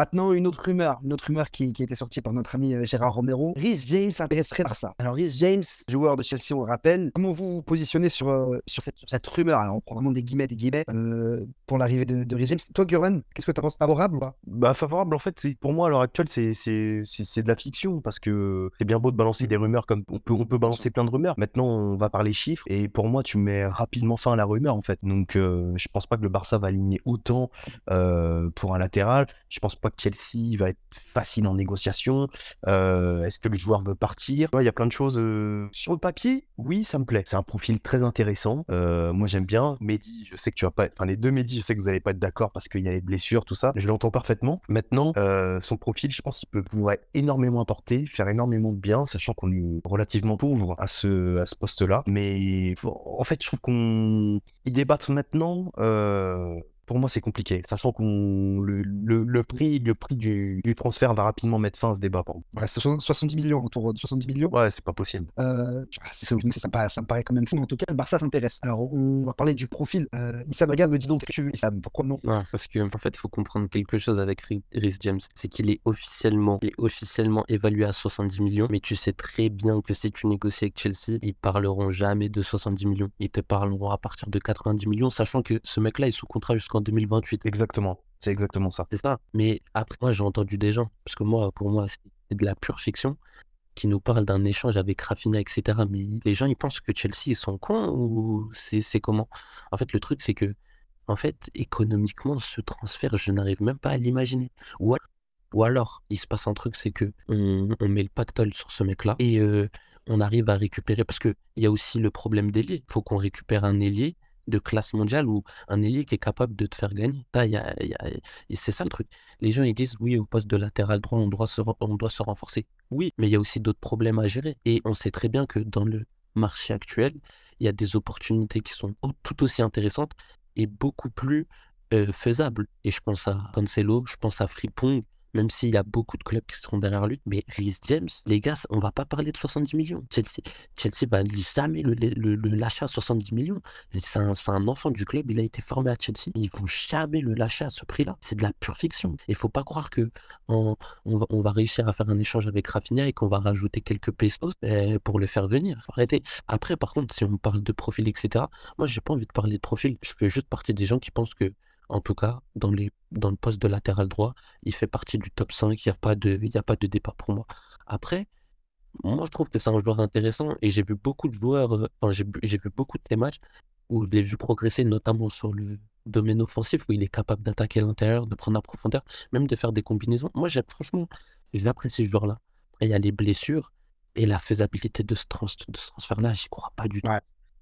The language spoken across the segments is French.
Maintenant, une autre rumeur, une autre rumeur qui, qui a été sortie par notre ami euh, Gérard Romero. Rhys James s'intéresserait par ça. Alors, Rhys James, joueur de Chelsea, on le rappelle. Comment vous vous positionnez sur, euh, sur, cette, sur cette rumeur? Alors, on prend vraiment des guillemets, des guillemets euh, pour l'arrivée de, de Rhys James. Toi, Guran, qu'est-ce que tu en penses? Favorable ou pas? Bah favorable en fait, pour moi à l'heure actuelle c'est de la fiction parce que c'est bien beau de balancer des rumeurs comme on peut on peut balancer plein de rumeurs. Maintenant on va parler chiffres et pour moi tu mets rapidement fin à la rumeur en fait. Donc euh, je pense pas que le Barça va aligner autant pour un latéral. Je pense pas Chelsea va être facile en négociation. Euh, Est-ce que le joueur veut partir? Il y a plein de choses euh, sur le papier. Oui, ça me plaît. C'est un profil très intéressant. Euh, moi j'aime bien. Mehdi, je sais que tu vas pas, enfin les deux Mehdi, je sais que vous allez pas être d'accord parce qu'il y a les blessures, tout ça. Je l'entends parfaitement. Maintenant, son profil, je pense qu'il peut pourrait énormément apporter, faire énormément de bien, sachant qu'on est relativement pauvre à ce, à ce poste-là. Mais en fait, je trouve qu'on ils débattent maintenant. Euh, pour moi, c'est compliqué, sachant qu'on le, le, le prix, le prix du, du transfert va rapidement mettre fin à ce débat. pardon. Voilà, c'est so- 70 millions, autour de 70 millions. Ouais, c'est pas possible. Euh, ah, ça, me paraît, ça me paraît quand même fou, mais en tout cas, le Barça s'intéresse. Alors, on va parler du profil. Euh, Issam regarde, me dis donc, tu veux, Issam Pourquoi non? Parce que en fait, il faut comprendre quelque chose avec Rhys James, c'est qu'il est officiellement, il est officiellement évalué à 70 millions, mais tu sais très bien que si tu négocies avec Chelsea, ils parleront jamais de 70 millions. Ils te parleront à partir de 90 millions, sachant que ce mec-là est sous contrat jusqu'en 2028. Exactement. C'est exactement ça. C'est ça. Mais après, moi, j'ai entendu des gens, parce que moi, pour moi, c'est de la pure fiction, qui nous parlent d'un échange avec Rafinha, etc. Mais les gens, ils pensent que Chelsea, ils sont cons ou c'est comment? En fait, le truc, c'est que, en fait, économiquement, ce transfert, je n'arrive même pas à l'imaginer. Ou, al- ou alors, il se passe un truc, c'est que on, on met le pactole sur ce mec-là et euh, on arrive à récupérer, parce qu'il y a aussi le problème d'ailier. Il faut qu'on récupère un ailier de classe mondiale ou un ailier qui est capable de te faire gagner. C'est ça le truc. Les gens ils disent oui au poste de latéral droit on doit se, on doit se renforcer. Oui, mais il y a aussi d'autres problèmes à gérer. Et on sait très bien que dans le marché actuel, il y a des opportunités qui sont tout aussi intéressantes et beaucoup plus euh, faisables. Et je pense à Cancelo, je pense à Frimpong, même s'il y a beaucoup de clubs qui seront derrière lui. Mais Rhys James, les gars, on va pas parler de 70 millions. Chelsea, Chelsea va jamais le, lâcher à 70 millions. C'est un, enfant du club, il a été formé à Chelsea. Ils vont jamais le lâcher à ce prix-là. C'est de la pure fiction. Il faut pas croire que on, va, réussir à faire un échange avec Rafinha et qu'on va rajouter quelques pesos euh, pour le faire venir. Faut arrêter. Après, par contre, si on parle de profil, etc., moi, j'ai pas envie de parler de profil. Je fais juste partie des gens qui pensent que, en tout cas, dans, le poste de latéral droit, il fait partie du top 5. Il n'y a, pas de- débat pour moi. Après, moi, je trouve que c'est un joueur intéressant et j'ai vu beaucoup de joueurs, euh, j'ai vu beaucoup de tes matchs où je l'ai vu progresser, notamment sur le domaine offensif, où il est capable d'attaquer l'intérieur, de prendre la profondeur, même de faire des combinaisons. Moi, j'aime, franchement, j'apprécie ce joueur-là. Il y a les blessures et la faisabilité de ce, ce transfert-là, j'y crois pas du tout.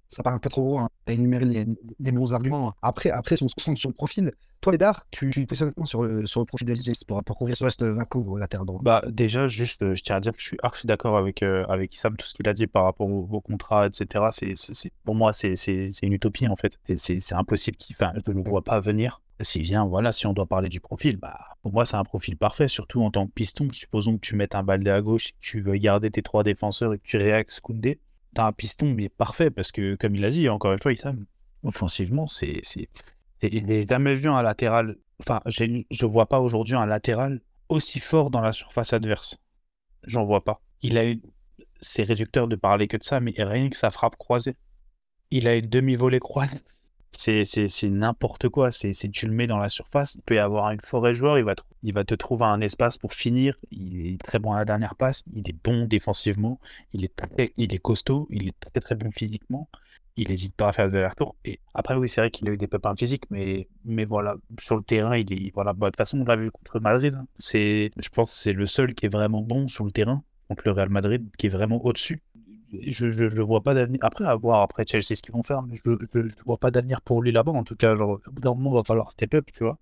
Ça part un peu trop gros. Hein. Tu énuméré les, bons arguments. Après, après, si on se concentre sur le profil, toi, Bédard, tu, tu positionnes sur le, sur le profil de James pour, pour couvrir ce reste vacances au latéral droit? Bah, déjà, juste, euh, je tiens à dire que je suis archi d'accord avec, euh, avec Issam, tout ce qu'il a dit par rapport au, au contrat, etc. C'est, pour moi, c'est, une utopie, en fait. C'est, impossible qu'il, je ne vois pas venir. S'il vient, voilà, si on doit parler du profil, bah, pour moi, c'est un profil parfait, surtout en tant que piston. Supposons que tu mettes un Baldé à gauche, que tu veux garder tes trois défenseurs et que tu réaxes Koundé. Un piston, mais parfait, parce que, comme il a dit, encore une fois, Issam, offensivement, c'est, j'ai jamais vu un latéral, enfin, je vois pas aujourd'hui un latéral aussi fort dans la surface adverse. J'en vois pas. Il a eu, c'est réducteur de parler que de ça, mais rien que sa frappe croisée. Il a une demi-volée croisée. C'est, c'est, c'est n'importe quoi. C'est, c'est, tu le mets dans la surface, il peut y avoir une forêt joueur, il va, te- il va te trouver un espace pour finir. Il est très bon à la dernière passe, il est bon défensivement, il est, il est costaud, il est très très bon physiquement. Il n'hésite pas à faire des allers-retours. Et après, oui, c'est vrai qu'il a eu des pépins physiques, mais, mais voilà, sur le terrain, il est. Voilà, bah, de toute façon, on l'a vu contre Madrid. hein. C'est, je pense que c'est le seul qui est vraiment bon sur le terrain contre le Real Madrid, qui est vraiment au-dessus. Je ne vois pas d'avenir. Après, à voir après Chelsea ce qu'ils vont faire, mais je ne vois pas d'avenir pour lui là-bas. En tout cas, genre, au bout d'un moment, il va falloir step up, tu vois.